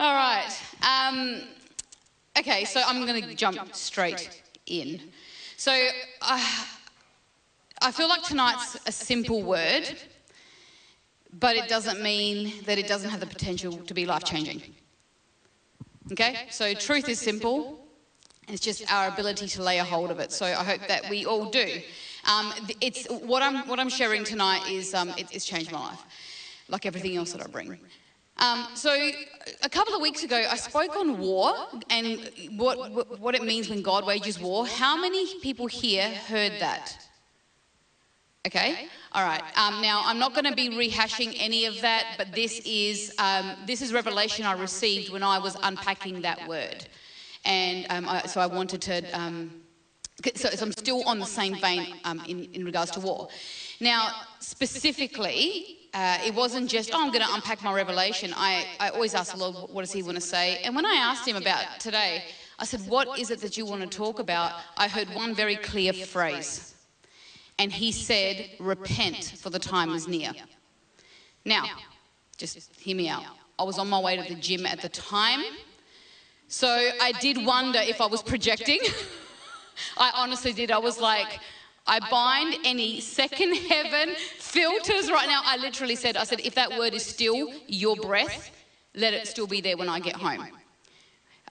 All right. Um, okay, so I'm going to jump straight in. So uh, I feel like tonight's a simple word, but it doesn't mean that it doesn't have the potential to be life changing. Okay? So truth is simple. It's just our ability to lay a hold of it. So I hope that we all do. Um, it's what I'm what I'm sharing tonight is um, it, it's changed my life, like everything else that I bring. Um, so a couple of weeks ago, I spoke on war and what what it means when God wages war. How many people here heard that? Okay, all right. Um, now I'm not going to be rehashing any of that, but this is um, this is revelation I received when I was unpacking that word, and um, I, so I wanted to. So, so, I'm still on the same vein um, in, in regards to war. Now, specifically, uh, it wasn't just, oh, I'm going to unpack my revelation. I, I always ask the Lord, what does He want to say? And when I asked Him about today, I said, what is it that you want to talk about? I heard one very clear phrase and he said, Repent, for the time is near. Now, just hear me out. I was on my way to the gym at the time, so I did wonder if I was projecting. I honestly did. I was like, I bind any second heaven filters right now. I literally said, I said, if that word is still your breath, let it still be there when I get home.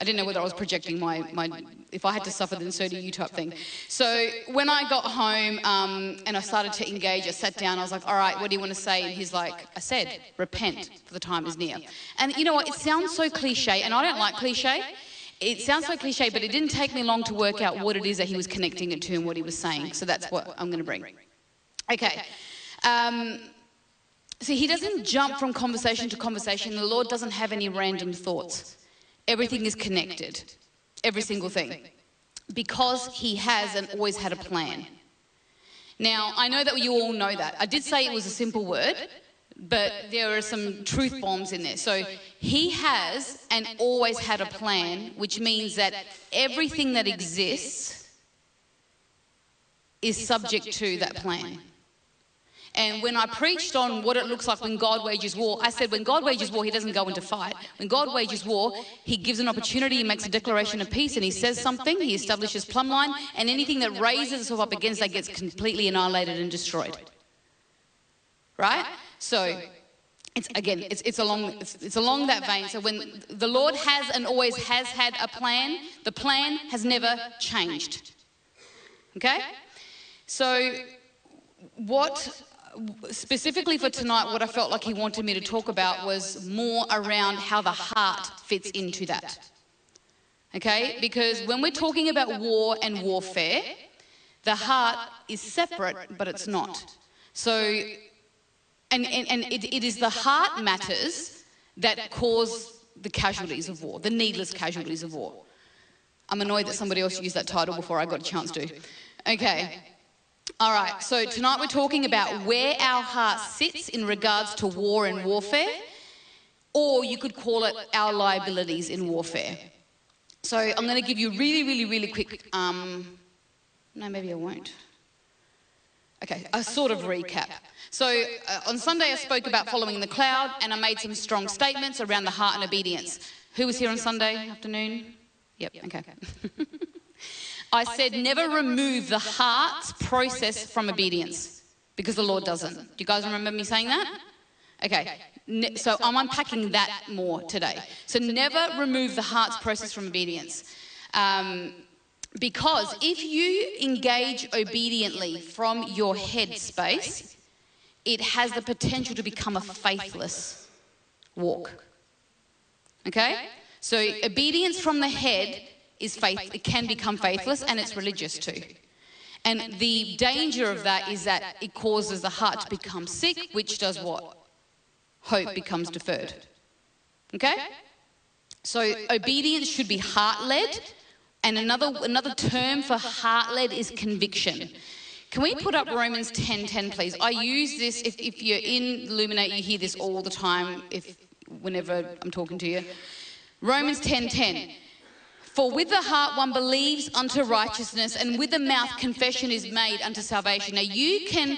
I didn't know whether I was projecting my, my if I had to suffer, then so do you type thing. So when I got home um, and I started to engage, I sat down, I was like, all right, what do you want to say? And he's like, I said, repent, for the time is near. And you know what? It sounds so cliche, and I don't like cliche. It sounds so cliche, but it didn't take me long to work out what it is that he was connecting it to and what he was saying. So that's what I'm going to bring. Okay. Um, see, he doesn't jump from conversation to conversation. The Lord doesn't have any random thoughts. Everything is connected, every single thing, because He has and always had a plan. Now, I know that you all know that. I did say it was a simple word, but there are some truth bombs in there. So he has and always had a plan, which means that everything that exists is subject to that plan. And when I preached on what it looks like when God wages war, I said when God wages war, he doesn't go into fight. When God wages war, he gives an opportunity, he makes a declaration of peace, and he says something, he establishes plumb line, and anything that raises itself up against that gets completely annihilated and destroyed. Right? So it's again, it's, it's along it's, it's along that vein. So when the Lord has and always has had a plan, the plan has never changed. Okay? So what specifically for tonight, what I felt like he wanted me to talk about was more around how the heart fits into that. Okay? Because when we're talking about war and warfare, the heart is separate, but it's not. So, and, and, and it, it is the heart matters that cause the casualties of war, the needless casualties of war. I'm annoyed that somebody else used that title before I got a chance to. Okay. All right, so tonight we're talking about where our heart sits in regards to war and warfare, or you could call it our liabilities in warfare. So I'm going to give you really, really, really quick. Um, no, maybe I won't. Okay, a sort of recap. So uh, on Sunday I spoke about following the cloud, and I made some strong statements around the heart and obedience. Who was here on Sunday afternoon? Yep. Okay. I said, never remove the heart's process from obedience because the Lord doesn't. Do you guys remember me saying that? Okay, so I'm unpacking that more today. So never remove the heart's process from obedience. Um, because if you engage obediently from your head space, it has the potential to become a faithless walk. Okay? So obedience from the head is faith, it can become faithless and it's religious too. And the danger of that is that it causes the heart to become sick, which does what? Hope becomes deferred. Okay? So obedience should be heart led, and another, another term for heart led is conviction. Can we put up Romans 10 10, please? I use this, if, if you're in Illuminate, you hear this all the time, if whenever I'm talking to you. Romans 10 10. For with the heart one believes unto righteousness, and with the mouth confession is made unto salvation. Now you can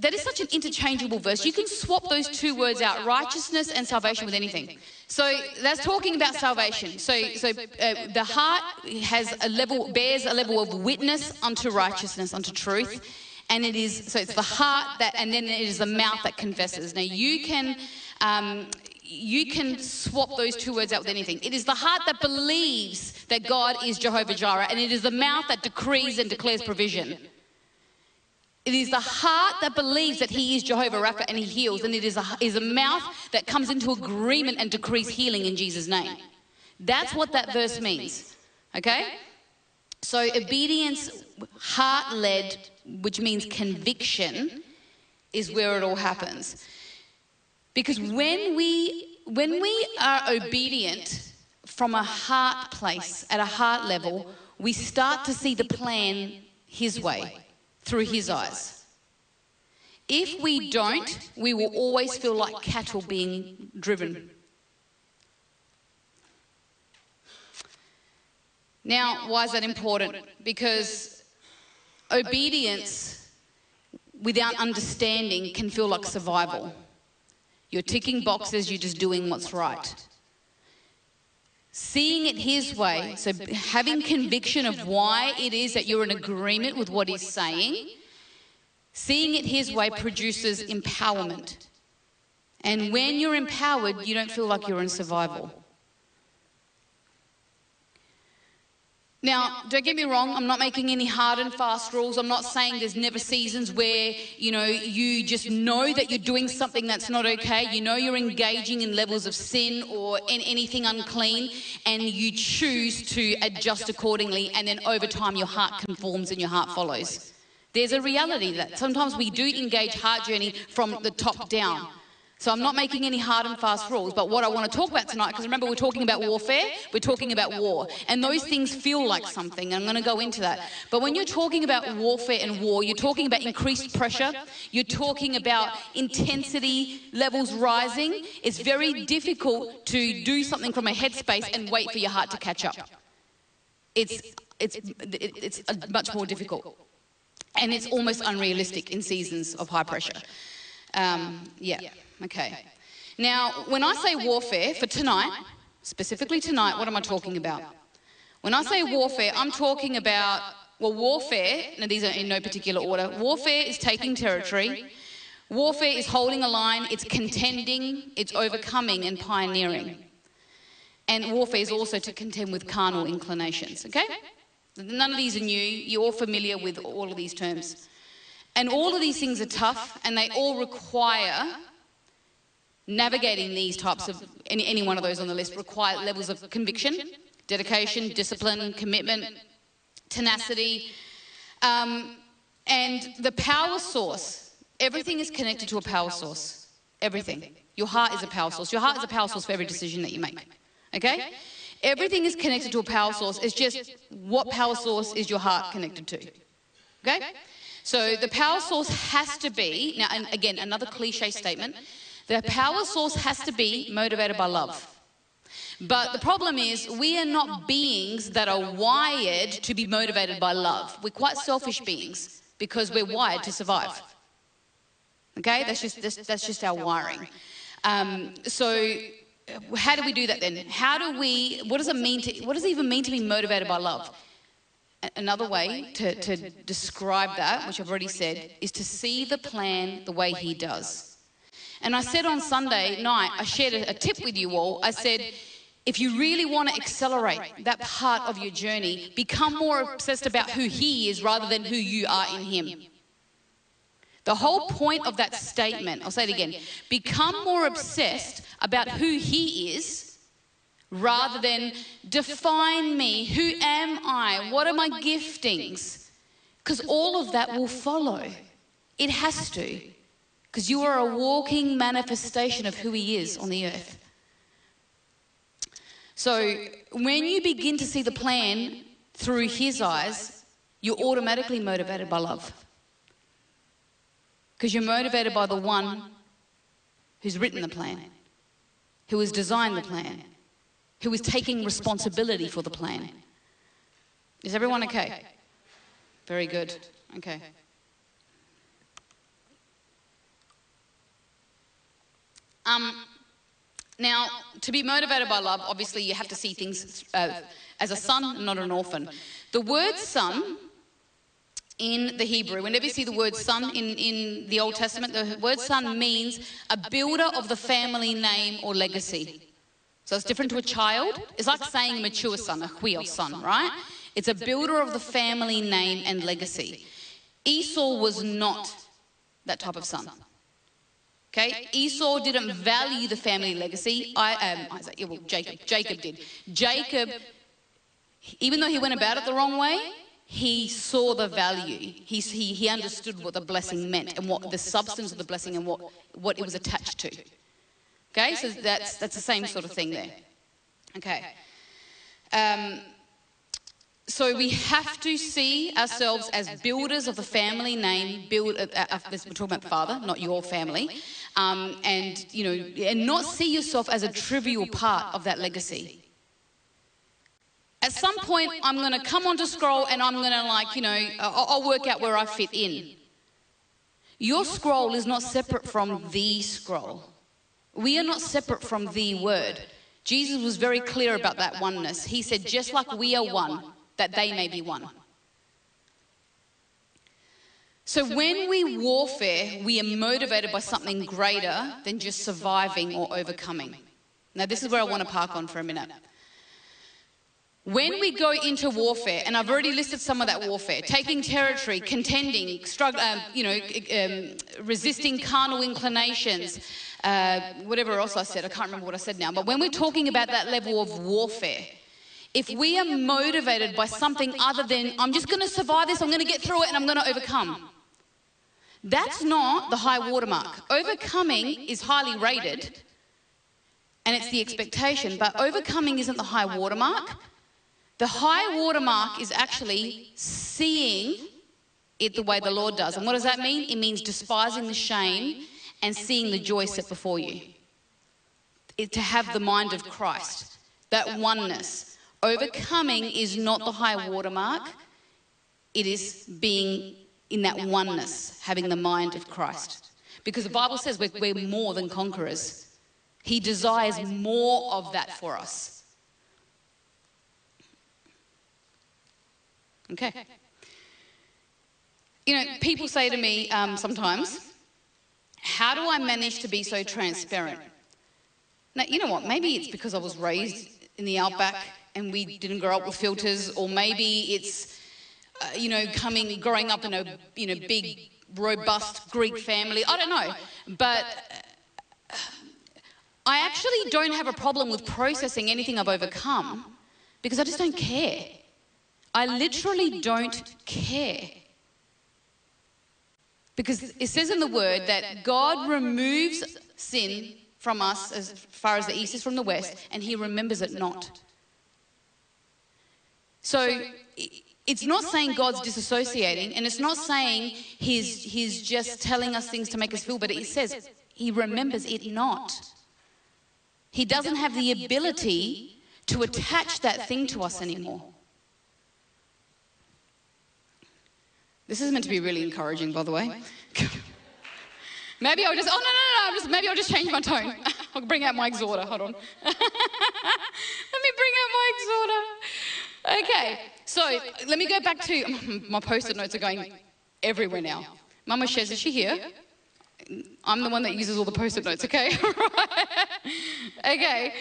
that is such an interchangeable verse. You can swap those two words out, righteousness and salvation, with anything. So that's talking about salvation. So, so uh, the heart has a level, bears a level of witness unto righteousness, unto truth, and it is so it's the heart that, and then it is the mouth that confesses. Now you can. Um, you can swap those two words out with anything. It is the heart that believes that God is Jehovah Jireh, and it is the mouth that decrees and declares provision. It is the heart that believes that He is Jehovah Rapha and He heals, and it is a, is a mouth that comes into agreement and decrees healing in Jesus' name. That's what that verse means. Okay? So, obedience, heart led, which means conviction, is where it all happens. Because when we, when we are obedient from a heart place, at a heart level, we start to see the plan His way through his eyes. If we don't, we will always feel like cattle being driven. Now, why is that important? Because obedience without understanding can feel like survival. You're ticking boxes, you're just doing what's right. Seeing it His way, so having conviction of why it is that you're in agreement with what He's saying, seeing it His way produces empowerment. And when you're empowered, you don't feel like you're in survival. Now, don't get me wrong, I'm not making any hard and fast rules. I'm not saying there's never seasons where, you know, you just know that you're doing something that's not okay. You know you're engaging in levels of sin or in anything unclean, and you choose to adjust accordingly, and then over time your heart conforms and your heart follows. There's a reality that sometimes we do engage heart journey from the top down. So I'm not making any hard and fast rules, but what I want to talk about tonight, because remember we're talking about warfare, we're talking about war, and those things feel like something, and I'm going to go into that. But when you're talking about warfare and war, you're talking about increased pressure, you're talking about intensity levels rising. It's very difficult to do something from a headspace and wait for your heart to catch up. It's, it's, it's much more difficult. And it's almost unrealistic in seasons of high pressure. Um, yeah. Okay. Now, when I say warfare for tonight, specifically tonight, what am I talking about? When I say warfare, I'm talking about, well, warfare, now these are in no particular order. Warfare is taking territory. Warfare is holding a line, it's contending, it's overcoming and pioneering. And warfare is also to contend with carnal inclinations, okay? None of these are new. You're all familiar with all of these terms. And all of these things are tough and they all require navigating these types of, any, any one of those on the list, require levels of conviction, dedication, discipline, commitment, tenacity. Um, and the power source, everything is connected to a power source. Everything. Your heart is a power source. Your heart is a power source for every decision that you make. Okay? Everything is connected to a power source. It's just what power source is your heart connected to? Okay? So the power source has to be, now, and again, another cliche statement the power source has to be motivated by love. But the problem is, we are not beings that are wired to be motivated by love. We're quite selfish beings because we're wired to survive. Okay, that's just that's, that's just our wiring. Um, so, how do we do that then? How do we? What does it mean to? What does it even mean to be motivated by love? Another way to, to describe that, which I've already said, is to see the plan the way He does. And I said on Sunday night, I shared a, tip with you all. I said, if you really want to accelerate that part of your journey, become more obsessed about who He is rather than who you are in Him. The whole point of that statement, I'll say it again, become more obsessed about who He is rather than define me. Who am I? What are my giftings? Because all of that will follow. It has to because you are a walking manifestation of who He is on the earth. So when you begin to see the plan through His eyes, you're automatically motivated by love. Because you're motivated by the one who's written the plan, who has designed the plan, who is taking responsibility for the plan. Is everyone okay? Very good. Okay. Um, now, to be motivated by love, obviously you have to see things uh, as a son, not an orphan. The word son in the Hebrew, whenever you see the word son in, in the Old Testament, the word son means a builder of the family name or legacy. So it's different to a child. It's like saying mature son, a huios son, right? It's a builder of the family name and legacy. Esau was not that type of son. Okay, Esau didn't value the family legacy. I, um, Isaac, well, Jacob. Jacob did. Jacob, even though he went about it the wrong way, he saw the value. He, he, he understood what the blessing meant and what the substance of the blessing and what, what it was attached to. Okay, so that's, that's the same sort of thing there. Okay. Um, so we have to see ourselves as builders of the family name. Build. Uh, uh, we're talking about father, not your family, um, and you know, and not see yourself as a trivial part of that legacy. At some point, I'm going to come onto scroll, and I'm going to like, you know, I'll, I'll work out where I fit in. Your scroll is not separate from the scroll. We are not separate from the word. Jesus was very clear about that oneness. He said, just like we are one, that they may be one. So when we warfare, we are motivated by something greater than just surviving or overcoming. Now, this is where I want to park on for a minute. When we go into warfare, and I've already listed some of that warfare, taking territory, contending, struggle, um, you know, um, resisting carnal inclinations, uh, whatever else I said, I can't remember what I said now. But when we're talking about that level of warfare, if we are motivated by something other than, I'm just going to survive this, I'm going to get through it, and I'm going to overcome, that's not the high watermark. Overcoming is highly rated, and it's the expectation, but overcoming isn't the high watermark. The high watermark is actually seeing it the way the Lord does. And what does that mean? It means despising the shame and seeing the joy set before you. It, to have the mind of Christ, that oneness. Overcoming is not the high watermark, it is being in that oneness, having the mind of Christ. Because the Bible says we're, we're more than conquerors. He desires more of that for us. Okay. You know, people say to me um, sometimes, how do I manage to be so transparent? Now, you know what? Maybe it's because I was raised in the outback and we didn't grow up with filters, or maybe it's, you know, coming, growing up in a, you know, big, robust Greek family. I don't know. But uh, I actually don't have a problem with processing anything I've overcome because I just don't care. I literally don't care. Because it says in the word that God removes sin from us as far as the east is from the west, and he remembers it not. So it's not saying God's disassociating, and it's not saying he's, he's just telling us things to make us feel better. It says he remembers it not. He doesn't have the ability to attach that thing to us anymore. This is meant to be really encouraging, by the way. maybe I'll just, oh, no, no, no, no, just, maybe I'll just change my tone. I'll bring out my exhorter. Hold on. let me bring out my exhorter. Okay, so let me go back to, my post-it notes are going everywhere now. Mama Shez, is she here? I'm the one that uses all the post-it notes, okay? okay.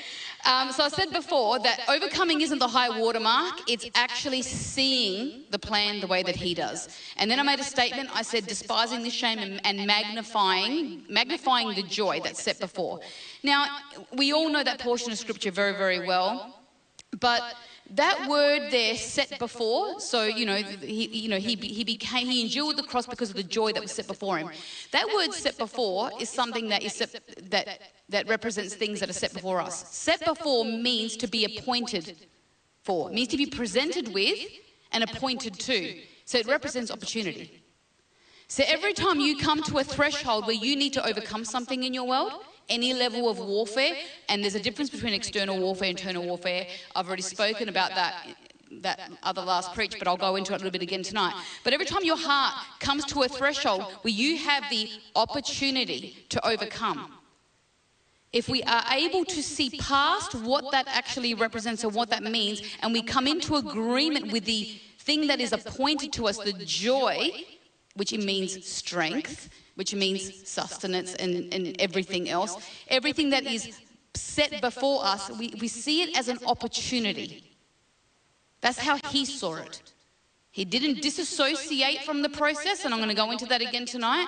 Um, so I said before that overcoming isn't the high watermark, it's actually seeing the plan the way that he does. And then I made a statement, I said despising the shame and, and magnifying, magnifying the joy that's set before. Now, we all know that portion of scripture very, very well, but that word there set before so you know he you know he, he became he endured the cross because of the joy that was set before him. That word set before is something that is set, that that represents things that are set before us. Set before means to be appointed for it means to be presented with and appointed to. So it represents opportunity. So every time you come to a threshold where you need to overcome something in your world any level of warfare, and there's a difference between external warfare, and internal warfare. I've already spoken about that that other last preach, but I'll go into it a little bit again tonight. But every time your heart comes to a threshold where you have the opportunity to overcome, if we are able to see past what that actually represents and what that means, and we come into agreement with the thing that is appointed to us, the joy, which it means strength, which means sustenance and, and everything else, everything that is set before us, we, we see it as an opportunity. That's how he saw it. He didn't disassociate from the process, and I'm going to go into that again tonight.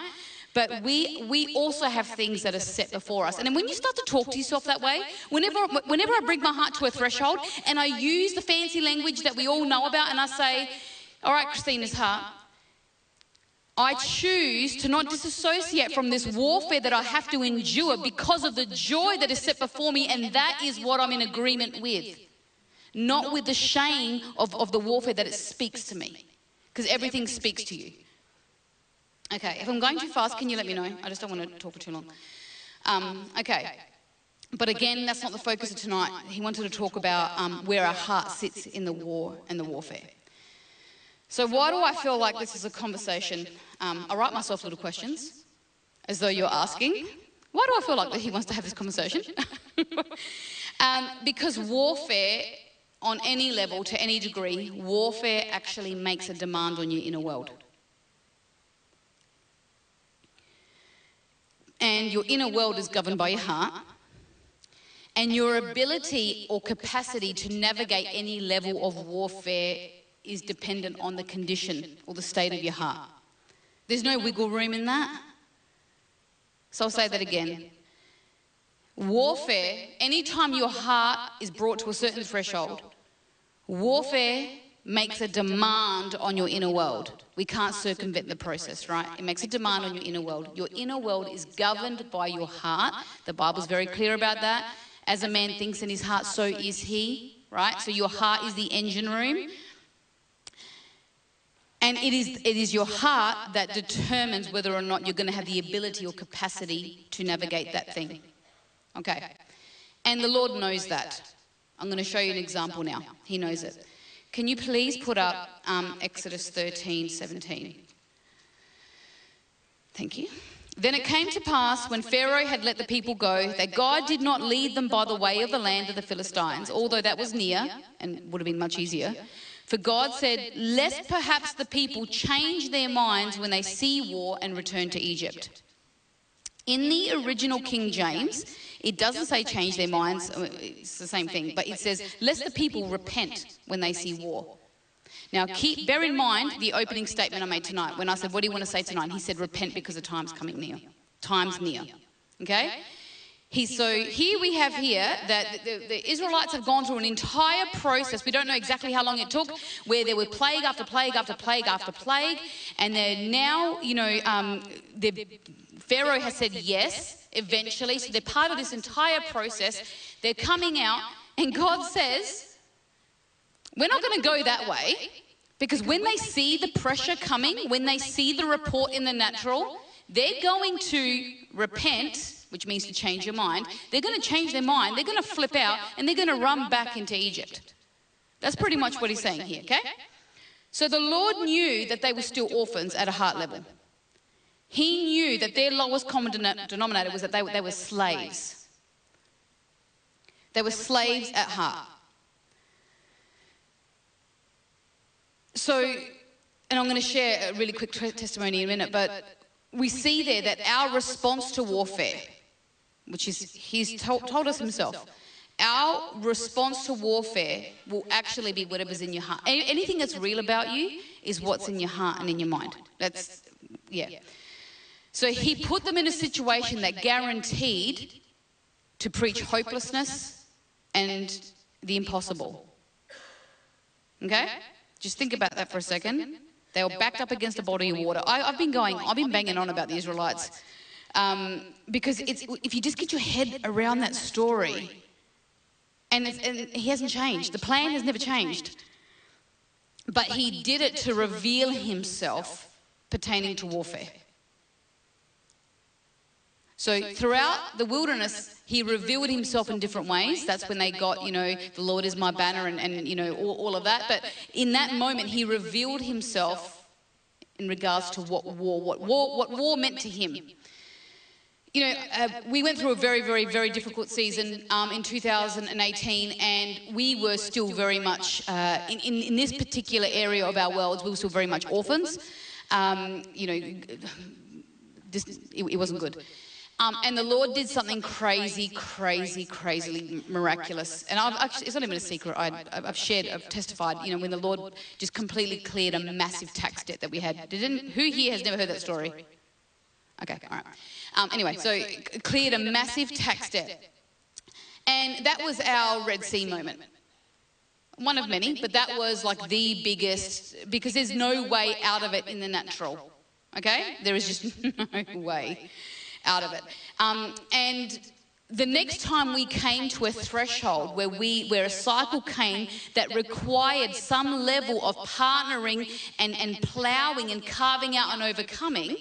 But we, we also have things that are set before us. And then when you start to talk to yourself that way, whenever, whenever I bring my heart to a threshold and I use the fancy language that we all know about and I say, all right, Christina's heart, I choose to not disassociate from this warfare that I have to endure because of the joy that is set before me, and that is what I'm in agreement with. Not with the shame of, of the warfare that it speaks to me, because everything speaks to you. Okay, if I'm going too fast, can you let me know? I just don't want to talk for too long. Um, okay. But again, that's not the focus of tonight. He wanted to talk about um, where our heart sits in the war and the warfare. So, why do I feel like this is a conversation? Um, I write myself little questions as though you're asking. Why do I feel like that he wants to have this conversation? um, because warfare, on any level, to any degree, warfare actually makes a demand on your inner world. and your inner world is governed by your heart. And your ability or capacity to navigate any level of warfare is dependent on the condition or the state of your heart. There's no wiggle room in that. So I'll say that again. Warfare, anytime your heart is brought to a certain threshold, warfare makes a demand on your inner world. We can't circumvent the process, right? It makes a demand on your inner world. Your inner world is governed by your heart. The Bible's very clear about that. As a man thinks in his heart, so is he, right? So your heart is the engine room. And it is, it is your heart that determines whether or not you're going to have the ability or capacity to navigate that thing. Okay. And the Lord knows that. I'm going to show you an example now. He knows it. Can you please put up um, Exodus 13 17? Thank you. Then it came to pass when Pharaoh had let the people go that God did not lead them by the way of the land of the Philistines, although that was near and would have been much easier. For God said, Lest perhaps the people change their minds when they see war and return to Egypt. In the original King James, it doesn't say change their minds, uh, it's the same thing, but it says, lest the people repent when they see war. Now, keep, bear in mind the opening statement I made tonight. When I said, What do you want to say tonight? He said, Repent because the time's coming near. Time's near. Okay? He, so here we have here that the, the, Israelites have gone through an entire process. We don't know exactly how long it took, where there were plague after plague after plague after plague, and they're now, you know, um, Pharaoh has said yes eventually. So they're part of this entire process. They're coming out, and God says, We're not going to go that way because when they see the pressure coming, when they see the report in the natural, they're going to repent, which means to change your mind. They're going to change their mind, they're going to flip out, and they're going to run back into Egypt. That's pretty much what he's saying here, okay? So the Lord knew that they were still orphans at a heart level. He knew that their lowest common denominator was that they, they were slaves. They were slaves at heart. So, and I'm going to share a really quick testimony in a minute, but we see there that our response to warfare, which is, he's told, told us himself, our response to warfare will actually be whatever's in your heart. Anything that's real about you is what's in your heart and in your mind. That's, yeah. So he put them in a situation that guaranteed to preach hopelessness and the impossible. Okay? Just think about that for a second. They were backed up against a body of water. I, have been going, I've been banging on about the Israelites um, because if you just get your head around that story, and, and he hasn't changed, the plan has never changed. But he did it to reveal himself pertaining to warfare. So throughout the wilderness, he revealed himself in different ways. That's when they got, you know, the Lord is my banner and, and you know, all, all of that. But in that moment, he revealed himself in regards to what war, what war, what war meant to him. You know, uh, we went through a very, very, very difficult season um, in 2018, and we were still very much, uh, in, in, in, this particular area of our world, we were still very much orphans. Um, you know, this, it, it wasn't good. Um, and the Lord did something crazy, crazy, crazily miraculous. And I've actually, it's not even a secret. I, have shared, I've testified, you know, when the Lord just completely cleared a massive tax debt that we had. Didn't, who here has never heard that story? Okay, all right. Um, anyway, so cleared a massive tax debt. And that was our Red Sea moment. One of many, but that was like the biggest, because there's no way out of it in the natural. Okay? There is just no way out of it. Um, and the next time we came to a threshold where we where a cycle came that required some level of partnering and, and plowing and carving out and overcoming,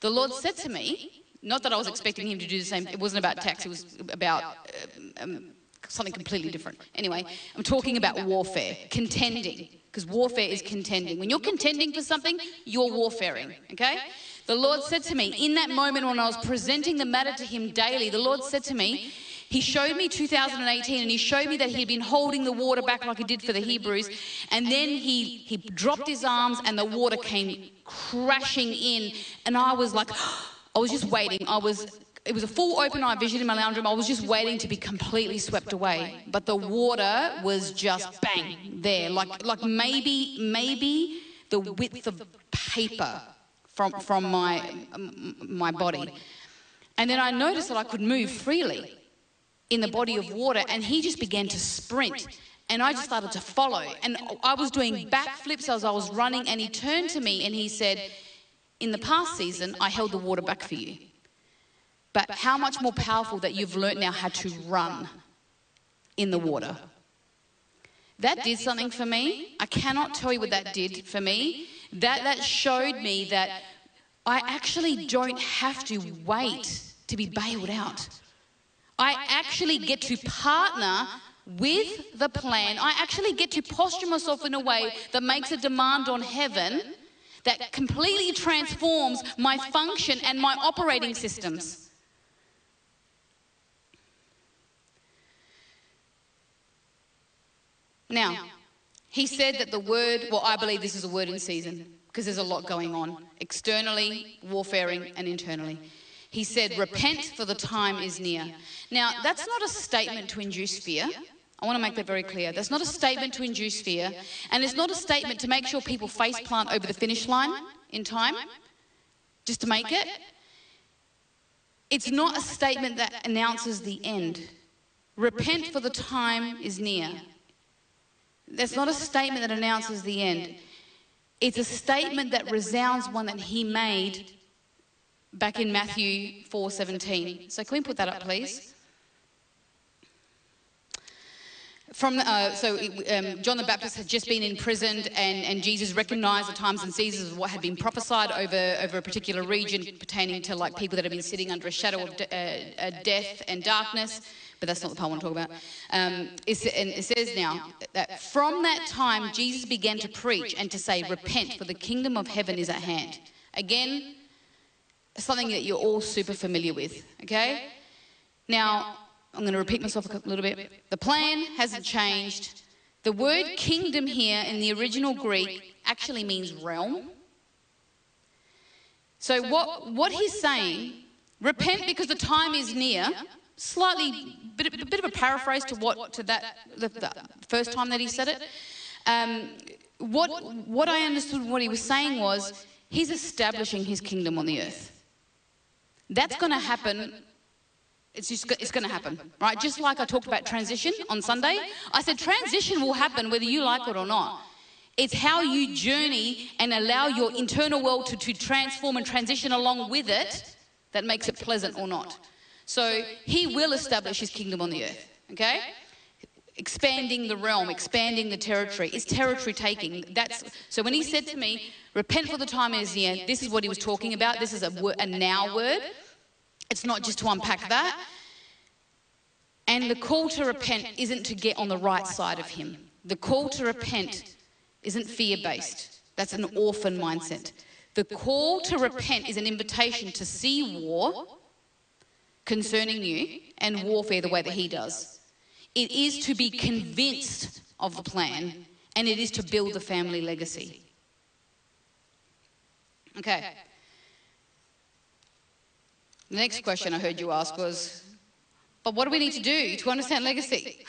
the Lord said to me, not that I was expecting him to do the same, it wasn't about tax, it was about uh, um, something completely different. Anyway, I'm talking about warfare, contending, because warfare is contending. When you're contending for something, you're warfaring, okay? The Lord said to me, in that moment when I was presenting the matter to him daily, the Lord said to me, he showed me 2018 and he showed me that he had been holding the water back like he did for the Hebrews. And then he, he dropped his arms and the water came crashing in. And I was like, I was just waiting. I was it was a full open eye vision in my lounge room. I was just waiting to be completely swept away. But the water was just bang there. Like like maybe maybe the width of paper from from my my body. And then I noticed that I could move freely in the body of water, and he just began to sprint. And I just started to follow. And I was doing backflips as I was running, and he turned to me and he said, In the past season, I held the water back for you. But how much more powerful that you've learned now how to run in the water. That did something for me. I cannot tell you what that did for me. That, that showed me that I actually don't have to wait to be bailed out. I actually get to partner with the plan. I actually get to posture myself in a way that makes a demand on heaven that completely transforms my function and my operating systems. Now, he said that the word, well, I believe this is a word in season because there's a lot going on externally, warfaring, and internally. He said, Repent, for the time is near. Now, that's not a statement to induce fear. I want to make that very clear. That's not a statement to induce fear, and it's not a statement to make sure people face plant over the finish line in time, just to make it. It's not a statement that announces the end. Repent, for the time is near. That's not a statement that announces the end. It's a statement that resounds one that he made back in Matthew 4:17. So can we put that up, please? From uh, so um, John the Baptist had just been imprisoned, and, and Jesus recognized the times and seasons of what had been prophesied over, over a particular region pertaining to like people that had been sitting under a shadow of de- uh, death and darkness. But that's not the part I want to talk about. Um, and it says now that from that time Jesus began to preach and to say, "Repent, for the kingdom of heaven is at hand." Again, something that you're all super familiar with, okay? Now, I'm going to repeat myself a little bit. The plan hasn't changed. The word kingdom here in the original Greek actually means realm. So, what, what he's saying, repent because the time is near, slightly, bit, a bit of a paraphrase to what, to that, the, the first time that he said it. Um, what, what I understood what he was saying was, he's establishing his kingdom on the earth. That's going to happen. It's just it's going to happen, right? Just like I talked about transition on Sunday, I said transition will happen whether you like it or not. It's how you journey and allow your internal world to, to transform and transition along with it that makes it pleasant or not. So he will establish his kingdom on the earth, okay? Expanding the realm, expanding the territory. It's territory taking. That's so when he said to me, Repent for the time is near. This is what he was talking about. This is a, a now word. It's not just to unpack that. And the call to repent isn't to get on the right side of him. The call to repent isn't fear based, that's an orphan mindset. The call to repent is an invitation to see war concerning you and warfare the way that he does. It is to be convinced of the plan and it is to build the family legacy. Okay. The next question I heard you ask was, but what do we need to do to understand legacy?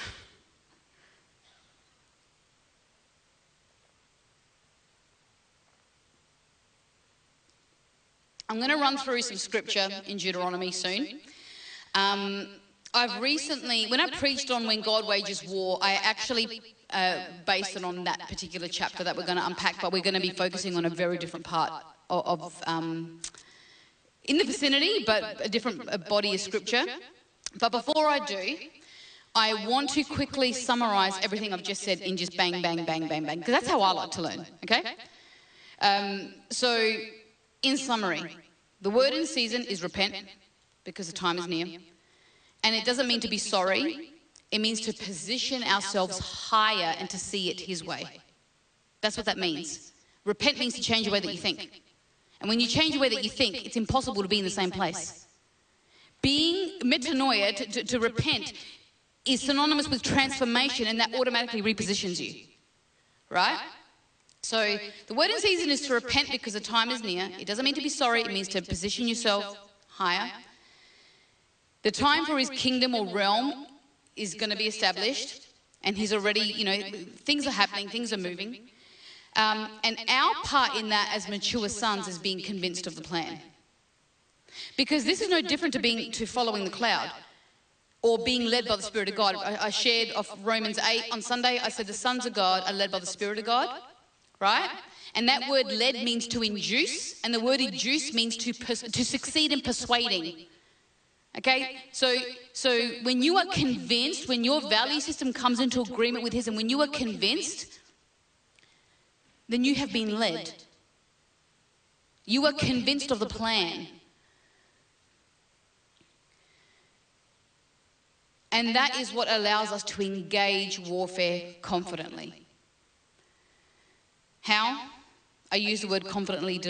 I'm going to run through some scripture in Deuteronomy soon. Um, I've recently, when I preached on when God wages war, I actually uh, based it on that particular chapter that we're going to unpack, but we're going to be focusing on a very different part of, of um, in the vicinity, but a different body of scripture. But before I do, I want to quickly summarize everything I've just said in just bang, bang, bang, bang, bang, because that's how I like to learn, okay? Um, so, in summary, the word in season is repent, because the time is near. And it doesn't mean to be sorry, it means to position ourselves higher and to see it His way. That's what that means. Repent means to change the way that you think. And when you change the way that you think, it's impossible to be in the same place. Being metanoia, to, to, to repent, is synonymous with transformation, and that automatically repositions you. Right? So the word in season is to repent because the time is near. It doesn't mean to be sorry, it means to position yourself higher. The time for his kingdom or realm is going to be established, and he's already, you know, things are happening, things are moving. Um, and our part in that as mature sons is being convinced of the plan. Because this is no different to being to following the cloud or being led by the Spirit of God. I, shared of Romans 8 on Sunday. I said the sons of God are led by the Spirit of God, right? And that word led means to induce, and the word induce means to, to succeed in persuading. Okay, so so when you are convinced, when your value system comes into agreement with His, and when you are convinced, then you have been led. You are convinced of the plan. And that is what allows us to engage warfare confidently. How? I use the word confidently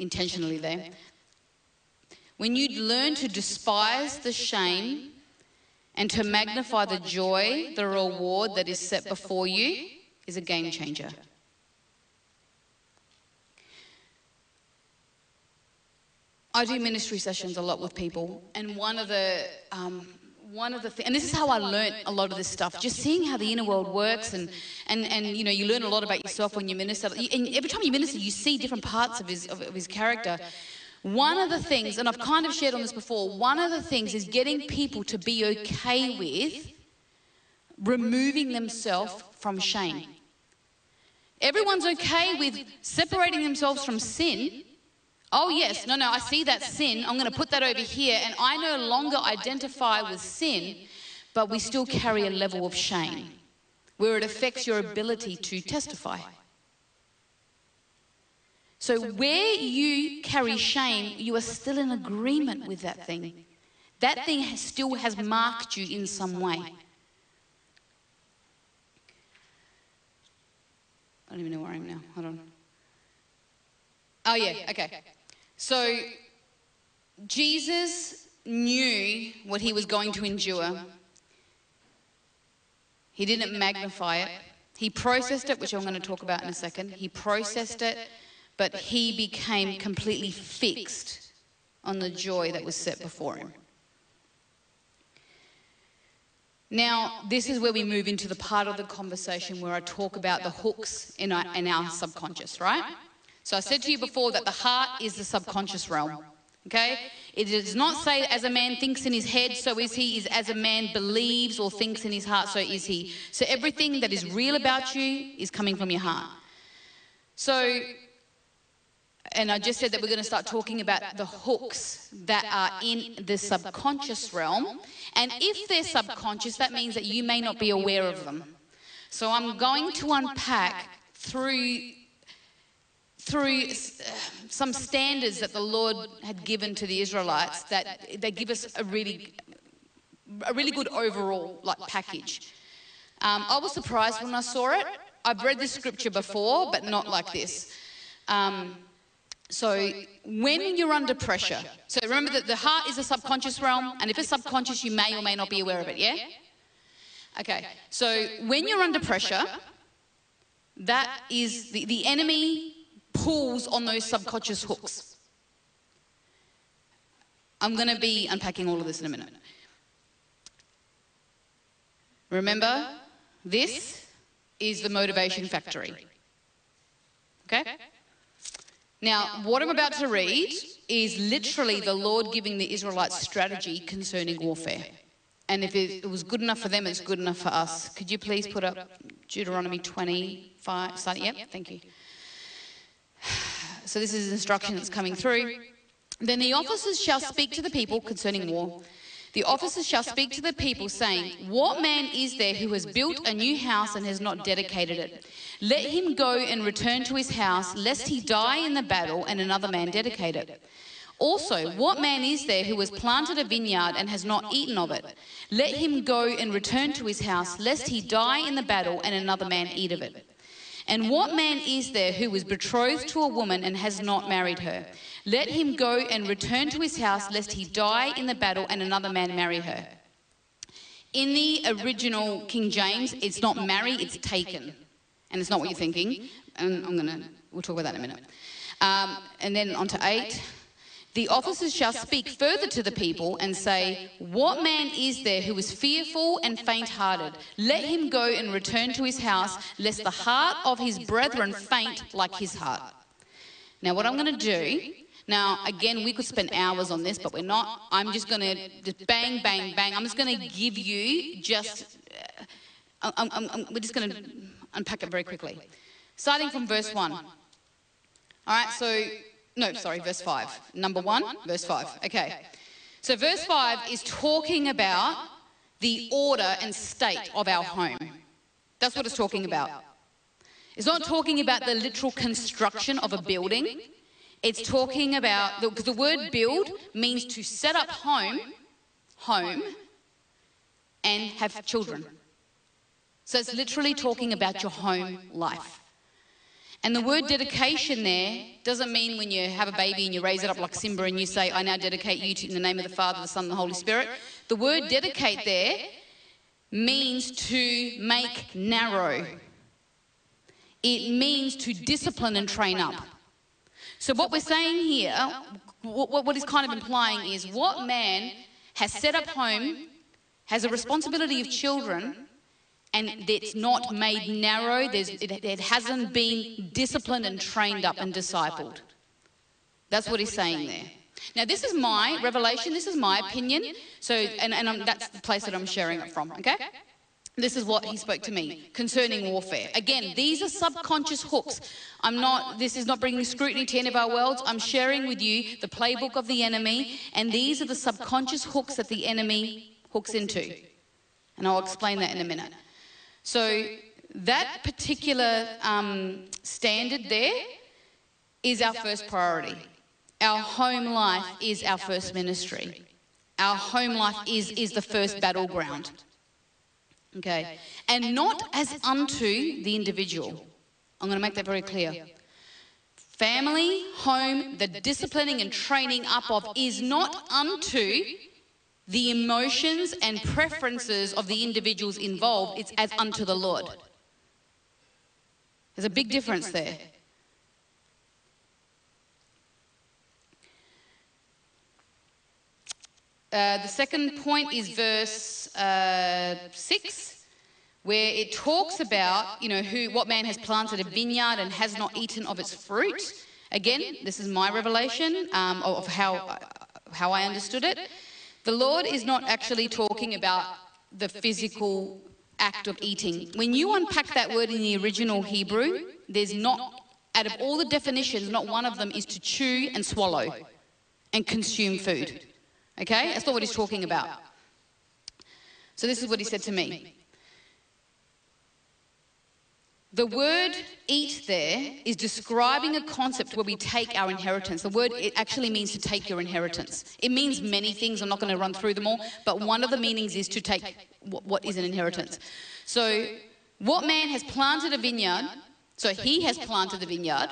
intentionally there. When you learn to despise the shame and to magnify the joy, the reward that is set before you, is a game changer. I do ministry sessions a lot with people, and one of the um, one of the things, and this is how I learned a lot of this stuff, just seeing how the inner world works, and and and you know, you learn a lot about yourself when you minister. And every time you minister, you see different parts of his of, of his character. One of the things, and I've kind of shared on this before, one of the things is getting people to be okay with removing themselves from shame. Everyone's okay with separating themselves from sin. Oh, yes, no, no, I see that sin. I'm going to put that over here, and I no longer identify with sin, but we still carry a level of shame where it affects your ability to testify. So, where you carry shame, you are still in agreement with that thing. That thing has, still has marked you in some way. I don't even know where I am now. Hold on. Oh, yeah, okay. So, Jesus knew what he was going to endure. He didn't magnify it. He processed it, which I'm going to talk about in a second. He processed it but he became completely fixed on the joy that was set before him. Now, this is where we move into the part of the conversation where I talk about the hooks in our, in our subconscious, right? So I said to you before that the heart is the subconscious realm. Okay? It does not say as a man thinks in his head, so is he, is as a man believes or thinks in his heart, so is he. So everything that is real about you is coming from your heart. So and I just said that we're going to start talking about the hooks that are in the subconscious realm. And if they're subconscious, that means that you may not be aware of them. So I'm going to unpack through through some standards that the Lord had given to the Israelites that they give us a really a really good overall like package. Um, I was surprised when I saw it. I've read this scripture before, but not like this. Um, So when you're under pressure, so remember that the heart is a subconscious realm, and if it's subconscious, you may or may not be aware of it, yeah? Okay, so when you're under pressure, that is the, the enemy pulls on those subconscious hooks. I'm going to be unpacking all of this in a minute. Remember, this is the motivation factory. Okay? Now, what I'm about to read is literally the Lord giving the Israelites strategy concerning warfare. And if it was good enough for them, it's good enough for us. Could you please put up Deuteronomy 25? Yep, thank you. So this is instruction that's coming through. Then the officers shall speak to the people concerning war. The officers shall speak to the people, saying, What man is there who has built a new house and has not dedicated it? Let him go and return to his house, lest he die in the battle and another man dedicate it. Also, what man is there who has planted a vineyard and has not eaten of it? Let him go and return to his house, lest he die in the battle and another man eat of it. And what man is there who was betrothed to a woman and has not married her? Let him go and return to his house, lest he die in the battle and another man marry her. In the original King James, it's not marry, it's taken. And it's not what you're thinking. And I'm going to, we'll talk about that in a minute. Um, and then on to eight. The officers shall speak further to the people and say, What man is there who is fearful and faint hearted? Let him go and return to his house, lest the heart of his brethren faint like his heart. Now, what I'm going to do, now, again, we could spend hours on this, but we're not. I'm just going to bang, bang, bang. I'm just going to give you just, I'm, I'm, I'm, we're just going to unpack it very quickly. Starting from verse 1. All right, so no, sorry, verse 5. Number 1, verse 5. Okay. So, verse 5 is talking about the order and state of our home. That's what it's talking about. It's not talking about the literal construction of a building. It's talking about, because the word build means to set up home, home, and have children. So it's literally talking about your home life. And the word dedication there doesn't mean when you have a baby and you raise it up like Simba and you say, I now dedicate you to, in the name of the Father, the Son, and the Holy Spirit. The word dedicate there means to make narrow, it means to discipline and train up. So, what we're saying here, what, what is kind of implying is what man has set up home, has a responsibility of children, and it's not made narrow, it, it hasn't been disciplined and trained up and discipled. That's what he's saying there. Now, this is my revelation, this is my opinion, so, and, and that's the place that I'm sharing it from, okay? This is what he spoke to me concerning warfare. Again, these are subconscious hooks. I'm not, this is not bringing scrutiny to any of our worlds. I'm sharing with you the playbook of the enemy, and these are the subconscious hooks that the enemy hooks into. And I'll explain that in a minute. So that particular um, standard there is our first priority. Our home life is our first ministry. Our home life is, is the first battleground. Okay? And not as unto the individual. I'm going to make that very clear. Family, home, the disciplining and training up of is not unto the emotions and preferences of the individuals involved, it's as unto the Lord. There's a big difference there. Uh, the second point is verse uh, 6, where it talks about, you know, who, what man has planted a vineyard and has not eaten of its fruit. Again, this is my revelation um, of how, how I understood it. The Lord is not actually talking about the physical act of eating. When you unpack that word in the original Hebrew, there's not, out of all the definitions, not one of them is to chew and swallow and consume food. Okay? That's not what he's talking about. So this is what he said to me. The word eat there is describing a concept where we take our inheritance. The word it actually means to take your inheritance. It means many things. I'm not going to run through them all, but one of the meanings is to take what is an inheritance. So, what man has planted a vineyard, so he has planted the vineyard,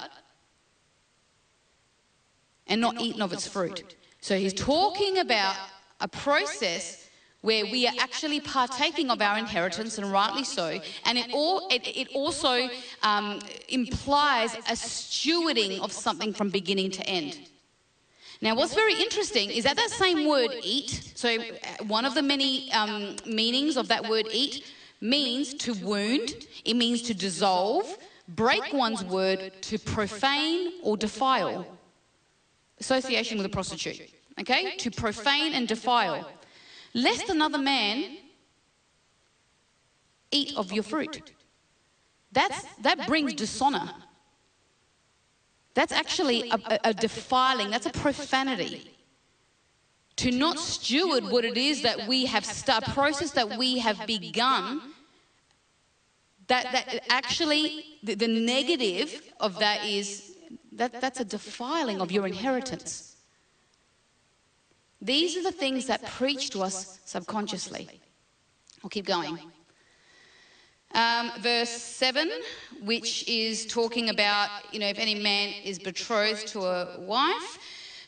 and not eaten of its fruit. So he's talking about a process where we are actually partaking of our inheritance, and rightly so. And it, all, it, it also um, implies a stewarding of something from beginning to end. Now, what's very interesting is that that same word eat, so uh, one of the many um, meanings of that word eat means to wound, it means to dissolve, break one's word, to profane or defile. Association with a prostitute, okay? To profane and defile lest another man eat of your fruit. That's, that brings dishonor. That's actually a, a, a defiling, that's a profanity. To not steward what it is that we have, a process that we have begun, that, that actually, the, the negative of that is that that's a defiling of your inheritance. These are the things that preach to us subconsciously. I'll keep going. Um, verse 7, which is talking about, you know, if any man is betrothed to a wife.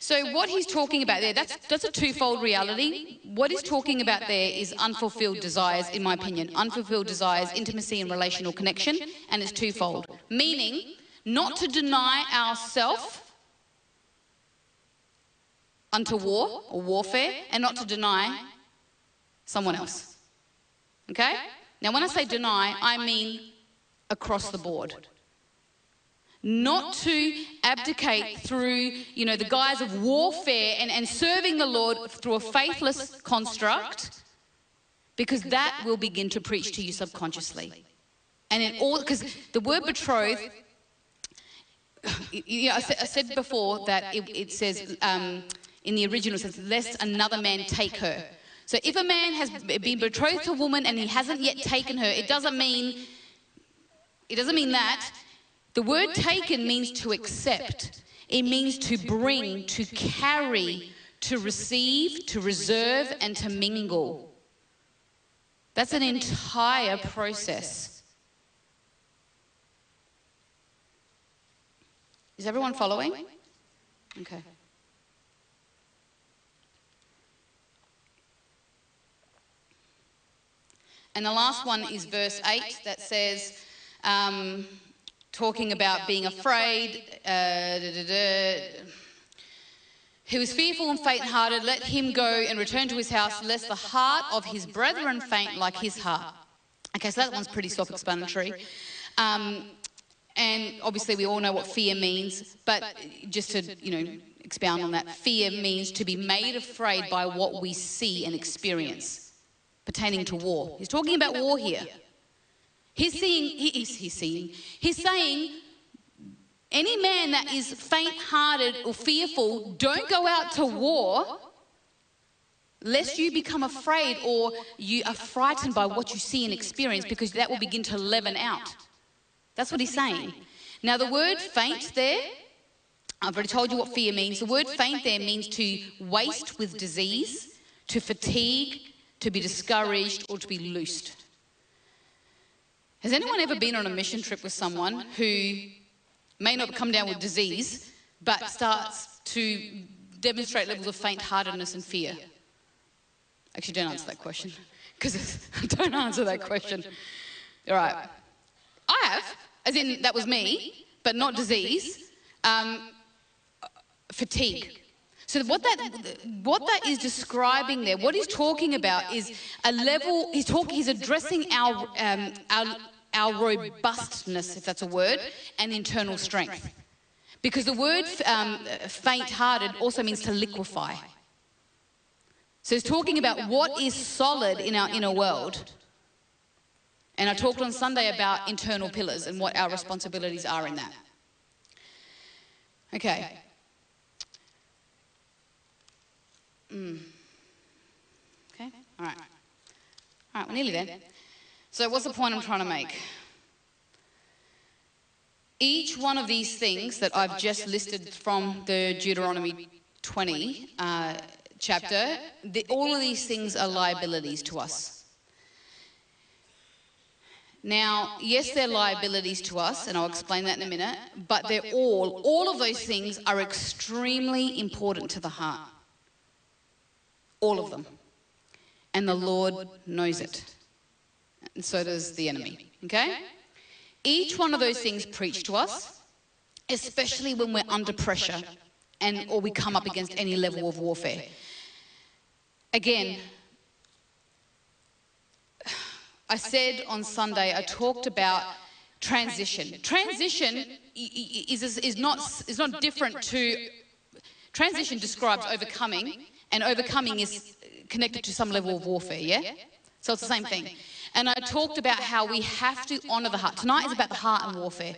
So, what he's talking about there, that's, that's a twofold reality. What he's talking about there is unfulfilled desires, in my opinion. Unfulfilled desires, intimacy, and relational connection, and it's twofold. Meaning, not to deny ourself unto war or warfare and not to deny someone else. Okay? Now, when I say deny, I mean across the board. Not to abdicate through, you know, the guise of warfare and, and serving the Lord through a faithless construct, because that will begin to preach to you subconsciously. And in all, because the word betrothed, you know, I, said, I said before that it, it says, um, in the original says, lest another man take her. So if a man has been betrothed to a woman and he hasn't yet taken her, it doesn't mean it doesn't mean that. The word taken means to accept. It means to bring, to carry, to receive, to reserve, and to mingle. That's an entire process. Is everyone following? Okay. And the last one is verse 8 that says, um, talking about being afraid. Uh, da, da, da. Who is fearful and faint hearted, let him go and return to his house, lest the heart of his brethren faint like his heart. Okay, so that one's pretty self explanatory. Um, and obviously, we all know what fear means, but just to, you know, expound on that, fear means to be made afraid by what we see and experience pertaining to war. He's talking about war here. He's seeing, he is, he's seeing, he's saying, any man that is faint hearted or fearful, don't go out to war lest you become afraid or you are frightened by what you see and experience because that will begin to leaven out. That's what he's saying. Now, the word faint there, I've already told you what fear means. The word faint there means to waste with disease, to fatigue, to be discouraged, or to be loosed. Has anyone ever been on a mission trip with someone who may not come down with disease, but starts to demonstrate levels of faint heartedness and fear? Actually, don't answer that question. Because don't answer that question. All right. I have, as in that was me, but not disease. Um, fatigue. So what that what that is describing there, what he's talking about is a level. He's talking. He's addressing our um, our our robustness, if that's a word, and internal strength. Because the word um, faint-hearted also means to liquefy. So he's talking about what is solid in our inner world. And I talked on Sunday about internal pillars and what our responsibilities are in that. Okay. Mm. Okay, all right. All right, we're nearly there. So, what's the point I'm trying to make? Each one of these things that I've just listed from the Deuteronomy 20 uh, chapter, the, all of these things are liabilities to us. Now, yes, they're liabilities to us, and I'll explain that in a minute, but they're all, all of those things are extremely important to the heart. All of them. And the Lord knows it. And so does the enemy. Okay? Each one of those things preach to us, especially when we're under pressure and or we come up against any level of warfare. Again, I said on Sunday, I talked about transition. Transition is, is, is, not, is not different to, transition describes overcoming, and overcoming is connected to some level of warfare, yeah? So it's the same thing. And I talked about how we have to honor the heart. Tonight is about the heart and warfare.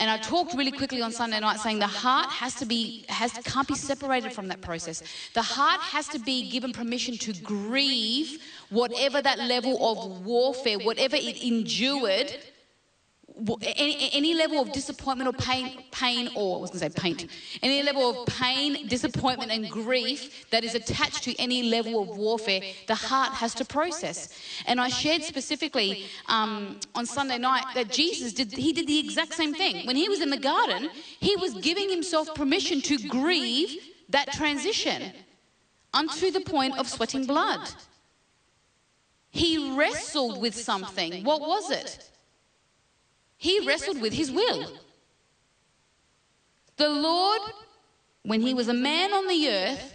And I talked really quickly on Sunday night saying the heart has to be, has, can't be separated from that process. The heart has to be given permission to grieve whatever that level of warfare, whatever it endured any, any, level of disappointment or pain, pain or I was going to say paint, any level of pain, disappointment, and grief that is attached to any level of warfare, the heart has to process. And I shared specifically um, on Sunday night that Jesus did, he did the exact same thing. When he was in the garden, he was giving himself permission to grieve that transition unto the point of sweating blood. He wrestled with something. What was it? He wrestled with his will. The Lord, when he was a man on the earth,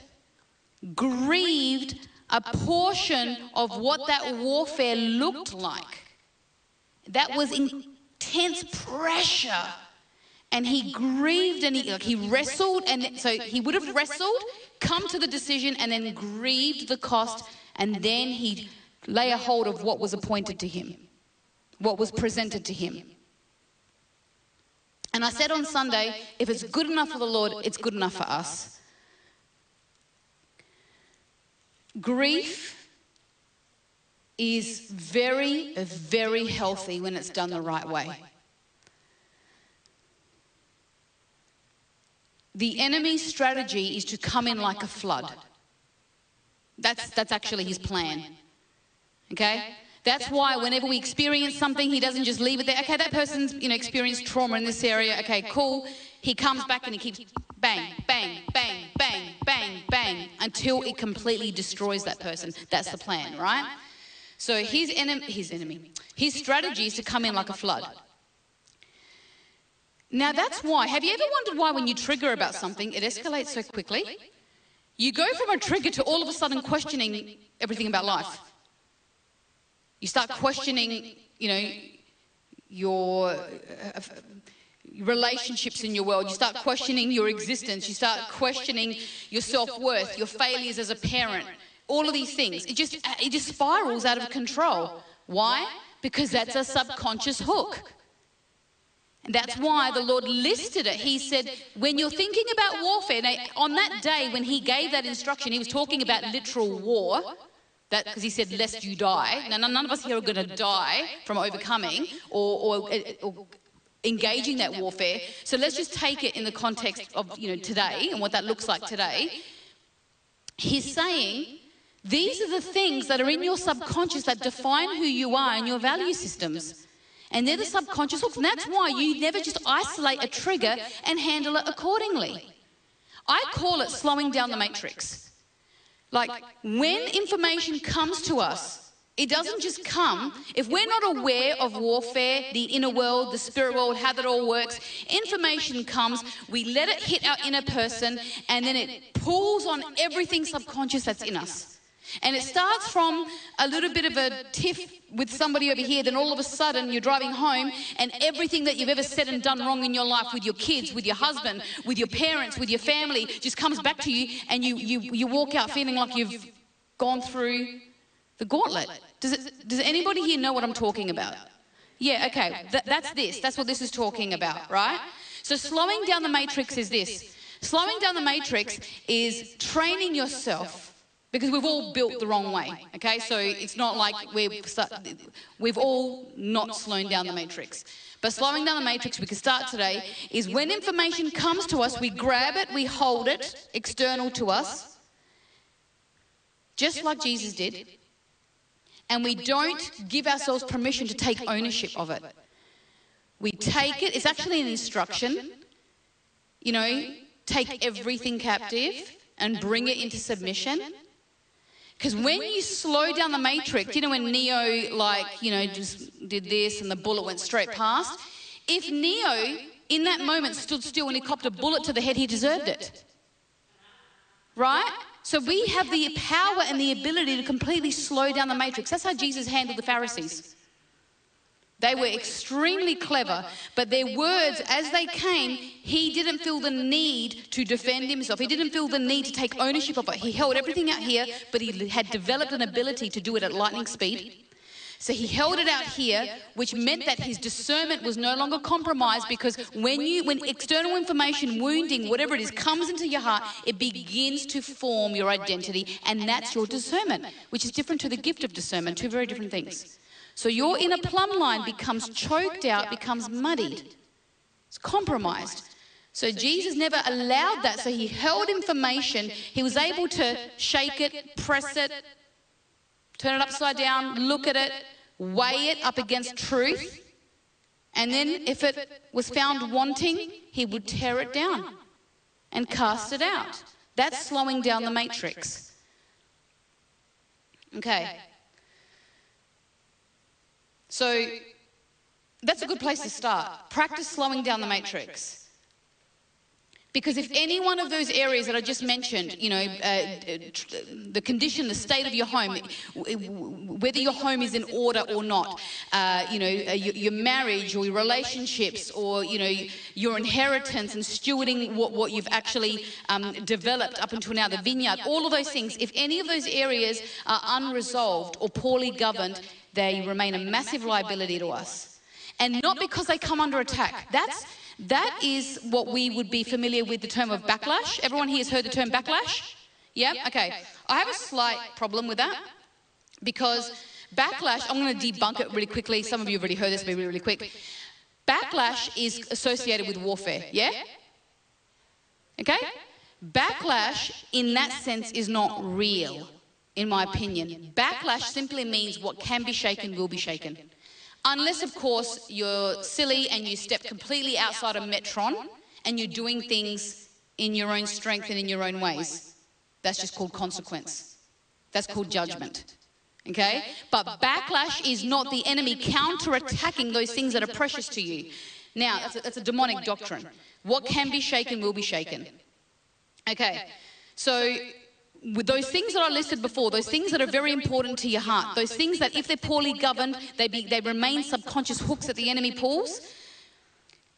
grieved a portion of what that warfare looked like. That was intense pressure. And he grieved and he, like he wrestled, and so he would have wrestled, come to the decision, and then grieved the cost, and then he'd lay a hold of what was appointed to him, what was presented to him. And I said on Sunday, if it's good enough for the Lord, it's good enough for us. Grief is very, very healthy when it's done the right way. The enemy's strategy is to come in like a flood. That's, that's actually his plan. Okay? That's why whenever we experience something, he doesn't just leave it there. Okay, that person's you know experienced trauma in this area. Okay, cool. He comes back and he keeps bang, bang, bang, bang, bang, bang until it completely destroys that person. That's the plan, right? So his enemy, his enemy, his strategy is to come in like a flood. Now that's why. Have you ever wondered why when you trigger about something, it escalates so quickly? You go from a trigger to all of a sudden questioning everything about life. You start questioning, you know, your uh, uh, uh, relationships in your world. You start questioning your existence. You start questioning your self-worth, your failures as a parent. All of these things. It just uh, it just spirals out of control. Why? Because that's a subconscious hook. And that's why the Lord listed it. He said, when you're thinking about warfare, now, on that day when he gave that instruction, he was talking about literal war. That because he said, "Lest you die." Now, none of us here are going to die from overcoming or, or, or engaging that warfare. So let's just take it in the context of you know today and what that looks like today. He's saying these are the things that are in your subconscious that define who you are and your value systems. And they're the subconscious hooks. And that's why you never just isolate a trigger and handle it accordingly. I call it slowing down the matrix. Like, when information comes to us, it doesn't just come. If we're not aware of warfare, the inner world, the spirit world, how that all works, information comes, we let it hit our inner person, and then it pulls on everything subconscious that's in us. And it starts from a little bit of a tiff with somebody over here, then all of a sudden you're driving home and everything that you've ever said and done wrong in your life with your kids, with your husband, with your parents, with your family just comes back to you and you, you, you walk out feeling like you've gone through the gauntlet. Does, it, does anybody here know what I'm talking about? Yeah, okay, Th- that's this. That's what this is talking about, right? So slowing down the matrix is this. Slowing down the matrix is training yourself because we've all built the wrong way, okay? So it's not like we've, we've all not slowing down the matrix. But slowing down the matrix, we can start today, is when information comes to us, we grab it, we hold it, external to us, just like Jesus did, and we don't give ourselves permission to take ownership of it. We take it, it's actually an instruction. You know, take everything captive and bring it into submission. Because when you slow down the matrix, you know, when Neo, like, you know, just did this and the bullet went straight past, if Neo in that moment stood still and he copped a bullet to the head, he deserved it. Right? So we have the power and the ability to completely slow down the matrix. That's how Jesus handled the Pharisees. They were extremely clever, but their words, as they came, he didn't feel the need to defend himself. He didn't feel the need to take ownership of it. He held everything out here, but he had developed an ability to do it at lightning speed. So he held it out here, which meant that his discernment was no longer compromised because when you when external information, wounding, whatever it is, comes into your heart, it begins to form your identity, and that's your discernment, which is different to the gift of discernment, two very different things. So your inner plumb line becomes choked out, becomes muddied. It's compromised. So Jesus never allowed that. So he held information. He was able to shake it, press it, turn it upside down, look at it, weigh it up against truth. And then, if it was found wanting, he would tear it down and cast it out. That's slowing down the matrix. Okay. So, that's a good place to start. Practice slowing down the matrix. Because if any one of those areas that I just mentioned, you know, uh, the condition, the state of your home, whether your home is in order or not, uh, you know, uh, your, marriage or your relationships or, you know, your inheritance and stewarding what, what you've actually um, developed up until now, the vineyard, all of those things, if any of those areas are unresolved or poorly governed, they remain a massive liability to us. And not because they come under attack. That's that is what we would be familiar with the term of backlash. Everyone here has heard the term backlash? Yeah? Okay. I have a slight problem with that because backlash, I'm going to debunk it really quickly. Some of you have already heard this, but really, really quick. Backlash is associated with warfare, yeah? Okay? Backlash, in that sense, is not real, in my opinion. Backlash simply means what can be shaken will be shaken. Unless, of course, you're silly and you step completely outside of Metron and you're doing things in your own strength and in your own ways. That's just called consequence. That's called judgment. Okay? But backlash is not the enemy counter-attacking those things that are precious to you. Now, that's a, that's a demonic doctrine. What can be shaken will be shaken. Okay. So those things that I listed before, those things that are very important to your heart, those things that if they're poorly governed, they, be, they remain subconscious hooks that the enemy pulls,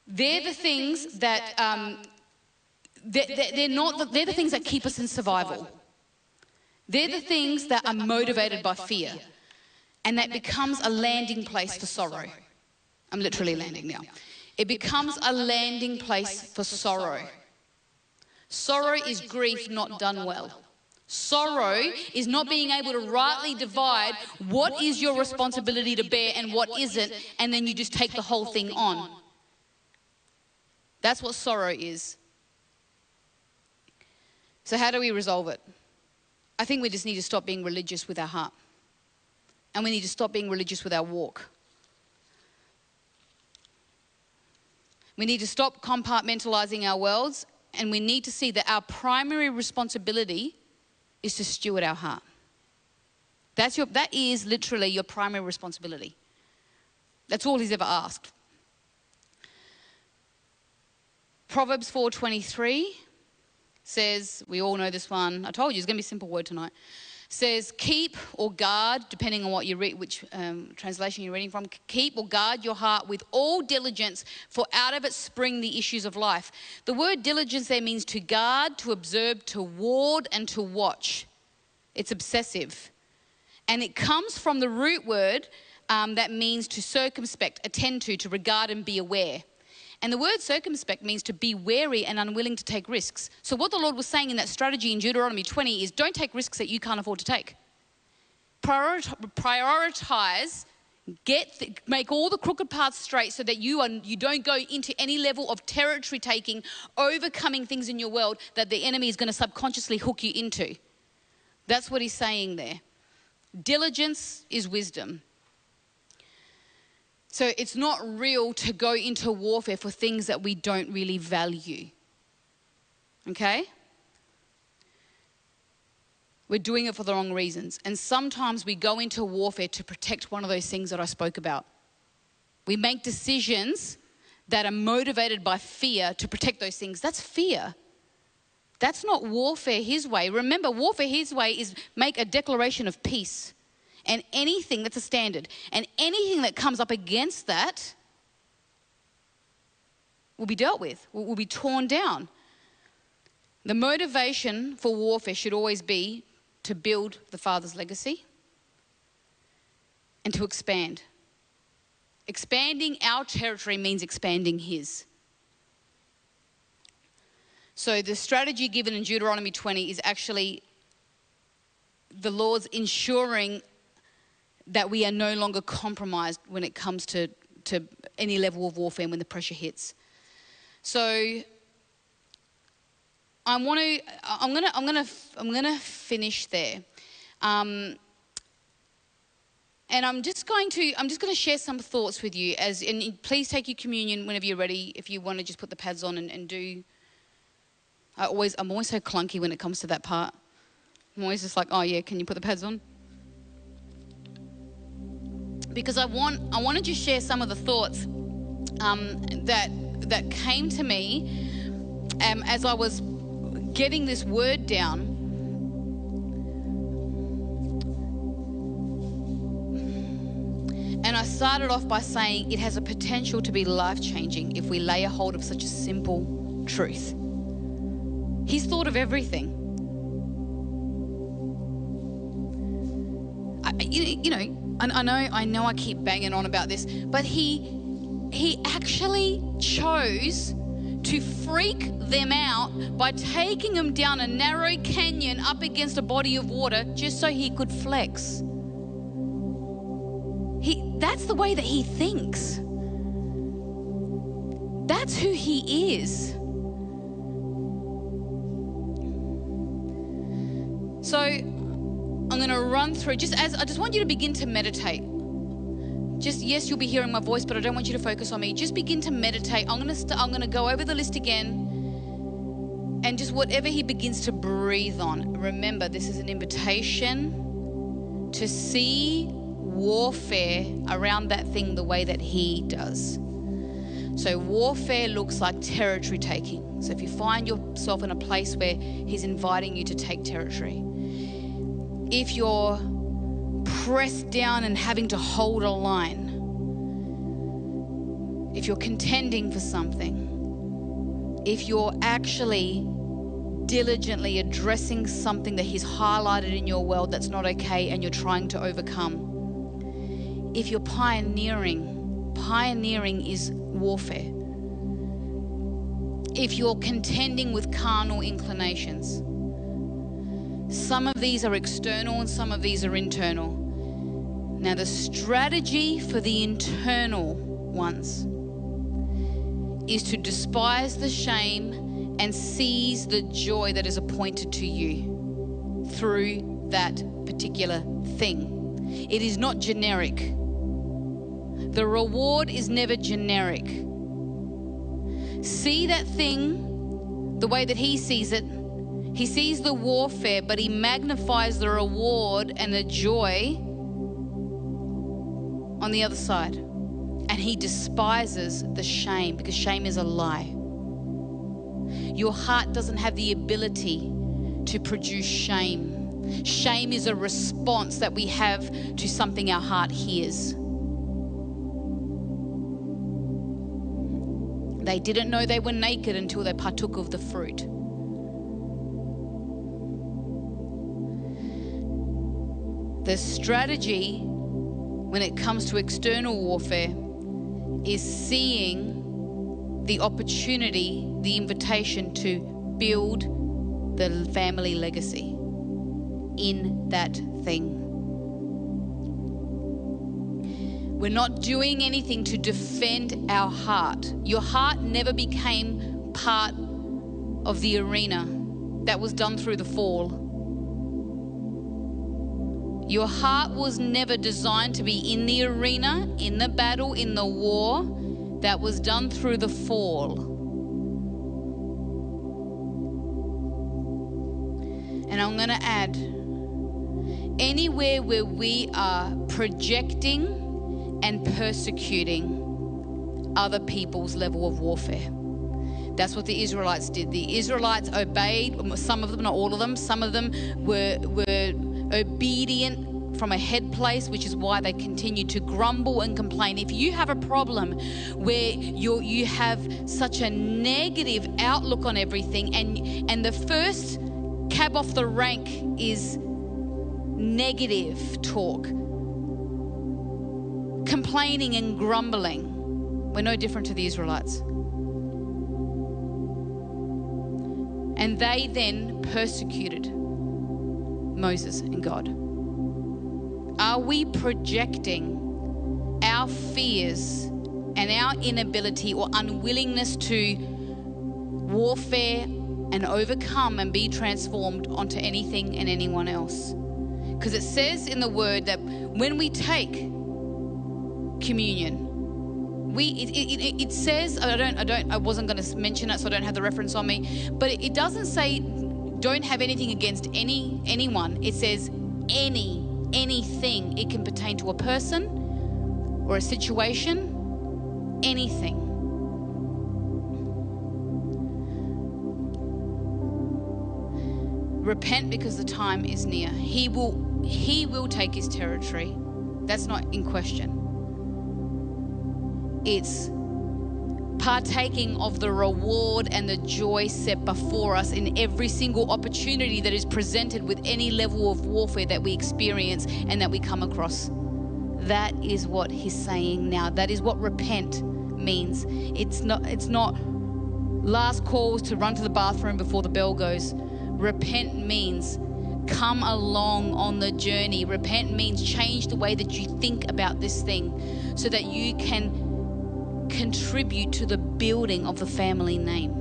they're the things that, um, they're, they're, not the, they're the things that keep us in survival. They're the things that are motivated by fear. And that becomes a landing place for sorrow. I'm literally landing now. It becomes a landing place for sorrow. Sorrow is grief not done well. Sorrow is not being able to rightly divide what is your responsibility to bear and what isn't, and then you just take the whole thing on. That's what sorrow is. So, how do we resolve it? I think we just need to stop being religious with our heart. And we need to stop being religious with our walk. We need to stop compartmentalizing our worlds, and we need to see that our primary responsibility is to steward our heart. That's your, that is literally your primary responsibility. That's all he's ever asked. Proverbs 4:23 says, we all know this one. I told you it's going to be a simple word tonight says, keep or guard, depending on what you read, which um, translation you're reading from, keep or guard your heart with all diligence, for out of it spring the issues of life. The word diligence there means to guard, to observe, to ward, and to watch. It's obsessive. And it comes from the root word um, that means to circumspect, attend to, to regard and be aware. And the word circumspect means to be wary and unwilling to take risks. So, what the Lord was saying in that strategy in Deuteronomy 20 is don't take risks that you can't afford to take. Prioritize, get make all the crooked paths straight so that you, are, you don't go into any level of territory taking, overcoming things in your world that the enemy is going to subconsciously hook you into. That's what he's saying there. Diligence is wisdom. So it's not real to go into warfare for things that we don't really value. Okay? We're doing it for the wrong reasons. And sometimes we go into warfare to protect one of those things that I spoke about. We make decisions that are motivated by fear to protect those things. That's fear. That's not warfare his way. Remember, warfare his way is make a declaration of peace. And anything that's a standard, and anything that comes up against that will be dealt with, will be torn down. The motivation for warfare should always be to build the Father's legacy and to expand. Expanding our territory means expanding His. So, the strategy given in Deuteronomy 20 is actually the Lord's ensuring that we are no longer compromised when it comes to, to any level of warfare when the pressure hits. So, I want to. I'm gonna. I'm gonna. I'm gonna finish there. Um, and I'm just going to. I'm just going to share some thoughts with you. As and please take your communion whenever you're ready. If you want to just put the pads on and, and do. I always. I'm always so clunky when it comes to that part. I'm always just like, oh yeah, can you put the pads on? Because I want. I want to share some of the thoughts um, that that came to me um, as I was getting this word down, and I started off by saying it has a potential to be life changing if we lay a hold of such a simple truth. He's thought of everything. I, you, you know, I, I know, I know, I keep banging on about this, but he he actually chose to freak them out by taking them down a narrow canyon up against a body of water just so he could flex. He, that's the way that he thinks. That's who he is. So going to run through just as I just want you to begin to meditate. Just yes you'll be hearing my voice but i don't want you to focus on me. Just begin to meditate. I'm going to i'm going to go over the list again. And just whatever he begins to breathe on remember this is an invitation to see warfare around that thing the way that he does. So warfare looks like territory taking. So if you find yourself in a place where he's inviting you to take territory if you're pressed down and having to hold a line, if you're contending for something, if you're actually diligently addressing something that He's highlighted in your world that's not okay and you're trying to overcome, if you're pioneering, pioneering is warfare. If you're contending with carnal inclinations, some of these are external and some of these are internal. Now, the strategy for the internal ones is to despise the shame and seize the joy that is appointed to you through that particular thing. It is not generic. The reward is never generic. See that thing the way that he sees it. He sees the warfare, but he magnifies the reward and the joy on the other side. And he despises the shame because shame is a lie. Your heart doesn't have the ability to produce shame. Shame is a response that we have to something our heart hears. They didn't know they were naked until they partook of the fruit. The strategy when it comes to external warfare is seeing the opportunity, the invitation to build the family legacy in that thing. We're not doing anything to defend our heart. Your heart never became part of the arena that was done through the fall. Your heart was never designed to be in the arena, in the battle, in the war that was done through the fall. And I'm going to add anywhere where we are projecting and persecuting other people's level of warfare. That's what the Israelites did. The Israelites obeyed, some of them, not all of them, some of them were, were obedient from a head place, which is why they continue to grumble and complain. If you have a problem where you you have such a negative outlook on everything, and and the first cab off the rank is negative talk, complaining and grumbling. We're no different to the Israelites. And they then persecuted Moses and God. Are we projecting our fears and our inability or unwillingness to warfare and overcome and be transformed onto anything and anyone else? Because it says in the word that when we take communion, we it, it, it, says I don't I don't I wasn't going to mention it so I don't have the reference on me but it, it doesn't say don't have anything against any anyone. It says any anything. It can pertain to a person or a situation. Anything. Repent because the time is near. He will he will take his territory. That's not in question. It's partaking of the reward and the joy set before us in every single opportunity that is presented with any level of warfare that we experience and that we come across. That is what he's saying now. That is what repent means. It's not it's not last calls to run to the bathroom before the bell goes. Repent means come along on the journey. Repent means change the way that you think about this thing so that you can contribute to the building of the family name.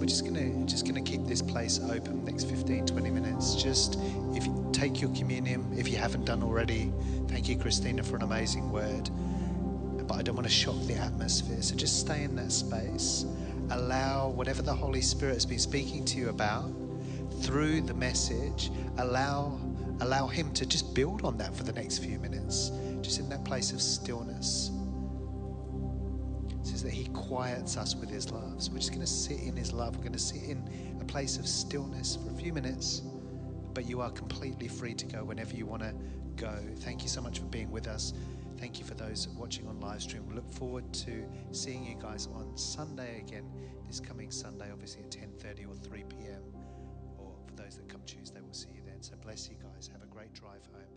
We're just gonna just gonna keep this place open next 15, 20 minutes. Just if you take your communion, if you haven't done already, thank you, Christina, for an amazing word. But I don't want to shock the atmosphere. So just stay in that space. Allow whatever the Holy Spirit has been speaking to you about through the message, allow allow Him to just build on that for the next few minutes, just in that place of stillness. Says that He quiets us with His love. So we're just going to sit in His love. We're going to sit in a place of stillness for a few minutes, but you are completely free to go whenever you want to go. Thank you so much for being with us. Thank you for those watching on live stream. We look forward to seeing you guys on Sunday again, this coming Sunday, obviously at 10:30 or 3 p.m. Or for those that come Tuesday, we'll see you then. So bless you guys. Have a great drive home